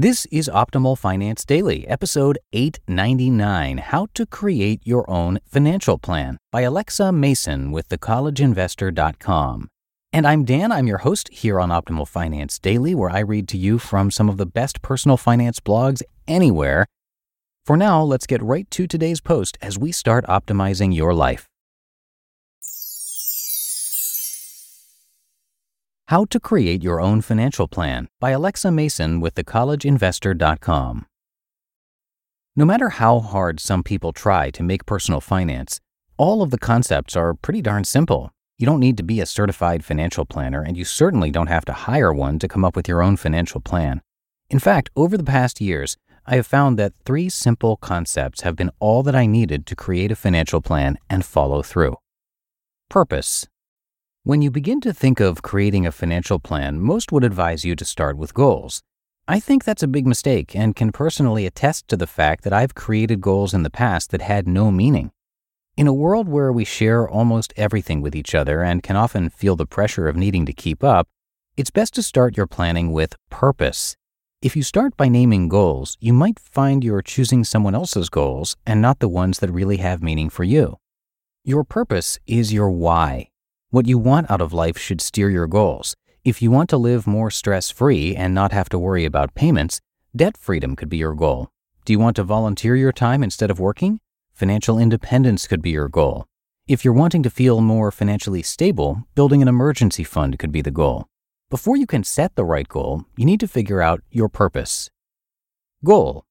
This is Optimal Finance Daily, episode 899 How to Create Your Own Financial Plan by Alexa Mason with thecollegeinvestor.com. And I'm Dan, I'm your host here on Optimal Finance Daily, where I read to you from some of the best personal finance blogs anywhere. For now, let's get right to today's post as we start optimizing your life. How to Create Your Own Financial Plan by Alexa Mason with thecollegeinvestor.com. No matter how hard some people try to make personal finance, all of the concepts are pretty darn simple. You don't need to be a certified financial planner, and you certainly don't have to hire one to come up with your own financial plan. In fact, over the past years, I have found that three simple concepts have been all that I needed to create a financial plan and follow through. Purpose. When you begin to think of creating a financial plan, most would advise you to start with goals. I think that's a big mistake and can personally attest to the fact that I've created goals in the past that had no meaning. In a world where we share almost everything with each other and can often feel the pressure of needing to keep up, it's best to start your planning with purpose. If you start by naming goals, you might find you're choosing someone else's goals and not the ones that really have meaning for you. Your purpose is your why. What you want out of life should steer your goals. If you want to live more stress free and not have to worry about payments, debt freedom could be your goal. Do you want to volunteer your time instead of working? Financial independence could be your goal. If you're wanting to feel more financially stable, building an emergency fund could be the goal. Before you can set the right goal, you need to figure out your purpose. Goal.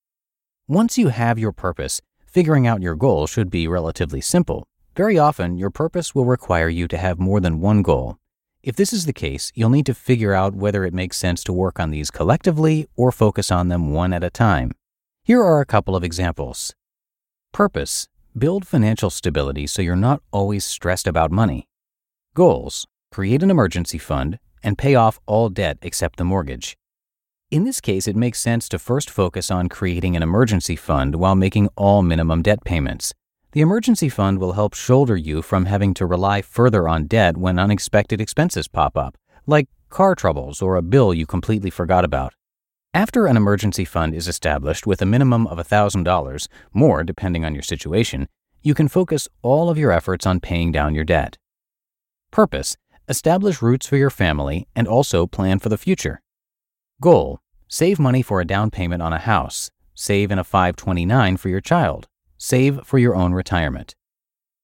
Once you have your purpose, figuring out your goal should be relatively simple. Very often, your purpose will require you to have more than one goal. If this is the case, you'll need to figure out whether it makes sense to work on these collectively or focus on them one at a time. Here are a couple of examples. Purpose Build financial stability so you're not always stressed about money. Goals Create an emergency fund and pay off all debt except the mortgage. In this case, it makes sense to first focus on creating an emergency fund while making all minimum debt payments. The emergency fund will help shoulder you from having to rely further on debt when unexpected expenses pop up, like car troubles or a bill you completely forgot about. After an emergency fund is established with a minimum of $1,000, more depending on your situation, you can focus all of your efforts on paying down your debt. Purpose Establish roots for your family and also plan for the future. Goal Save money for a down payment on a house. Save in a 529 for your child. Save for your own retirement.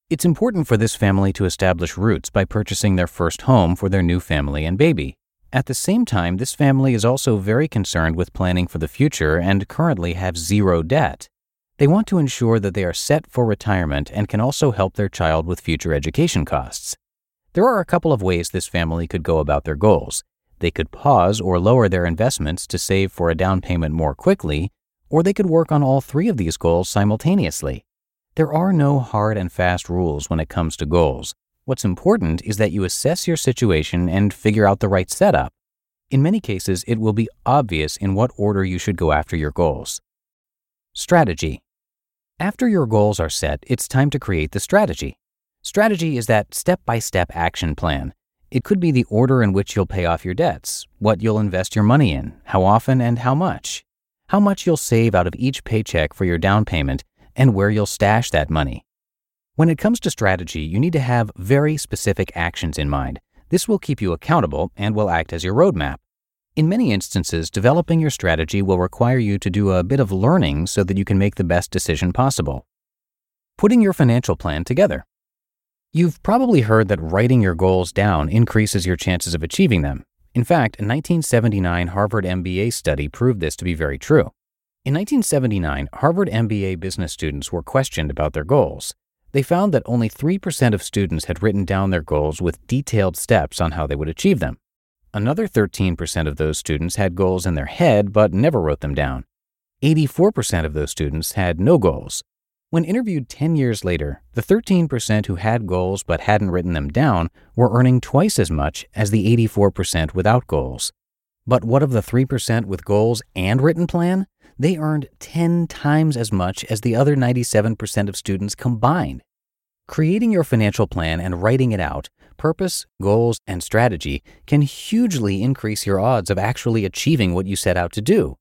It's important for this family to establish roots by purchasing their first home for their new family and baby. At the same time, this family is also very concerned with planning for the future and currently have zero debt. They want to ensure that they are set for retirement and can also help their child with future education costs. There are a couple of ways this family could go about their goals. They could pause or lower their investments to save for a down payment more quickly, or they could work on all three of these goals simultaneously. There are no hard and fast rules when it comes to goals. What's important is that you assess your situation and figure out the right setup. In many cases, it will be obvious in what order you should go after your goals. Strategy. After your goals are set, it's time to create the strategy. Strategy is that step by step action plan. It could be the order in which you'll pay off your debts, what you'll invest your money in, how often and how much how much you'll save out of each paycheck for your down payment, and where you'll stash that money. When it comes to strategy, you need to have very specific actions in mind. This will keep you accountable and will act as your roadmap. In many instances, developing your strategy will require you to do a bit of learning so that you can make the best decision possible. Putting your financial plan together. You've probably heard that writing your goals down increases your chances of achieving them. In fact, a 1979 Harvard MBA study proved this to be very true. In 1979, Harvard MBA business students were questioned about their goals. They found that only 3% of students had written down their goals with detailed steps on how they would achieve them. Another 13% of those students had goals in their head but never wrote them down. 84% of those students had no goals. When interviewed 10 years later, the 13% who had goals but hadn't written them down were earning twice as much as the 84% without goals. But what of the 3% with goals and written plan? They earned 10 times as much as the other 97% of students combined. Creating your financial plan and writing it out purpose, goals, and strategy can hugely increase your odds of actually achieving what you set out to do.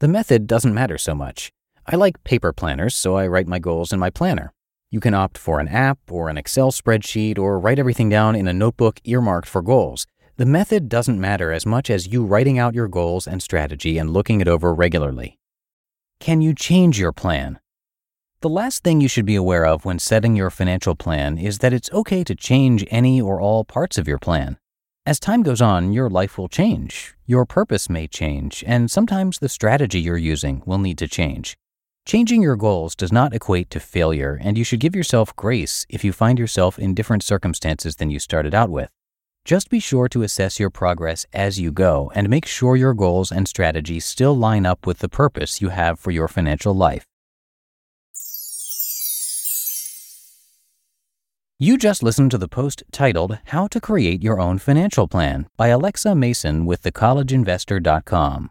The method doesn't matter so much. I like paper planners, so I write my goals in my planner. You can opt for an app or an Excel spreadsheet or write everything down in a notebook earmarked for goals. The method doesn't matter as much as you writing out your goals and strategy and looking it over regularly. Can you change your plan? The last thing you should be aware of when setting your financial plan is that it's okay to change any or all parts of your plan. As time goes on, your life will change, your purpose may change, and sometimes the strategy you're using will need to change. Changing your goals does not equate to failure, and you should give yourself grace if you find yourself in different circumstances than you started out with. Just be sure to assess your progress as you go and make sure your goals and strategies still line up with the purpose you have for your financial life. You just listened to the post titled How to Create Your Own Financial Plan by Alexa Mason with thecollegeinvestor.com.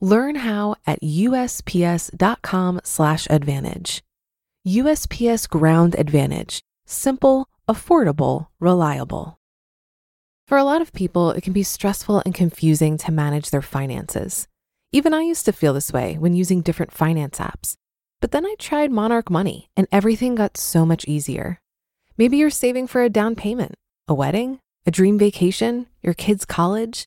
Learn how at usps.com/advantage. USPS Ground Advantage: simple, affordable, reliable. For a lot of people, it can be stressful and confusing to manage their finances. Even I used to feel this way when using different finance apps. But then I tried Monarch Money and everything got so much easier. Maybe you're saving for a down payment, a wedding, a dream vacation, your kids' college.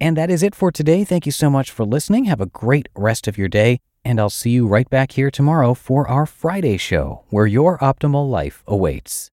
And that is it for today. Thank you so much for listening. Have a great rest of your day. And I'll see you right back here tomorrow for our Friday show, where your optimal life awaits.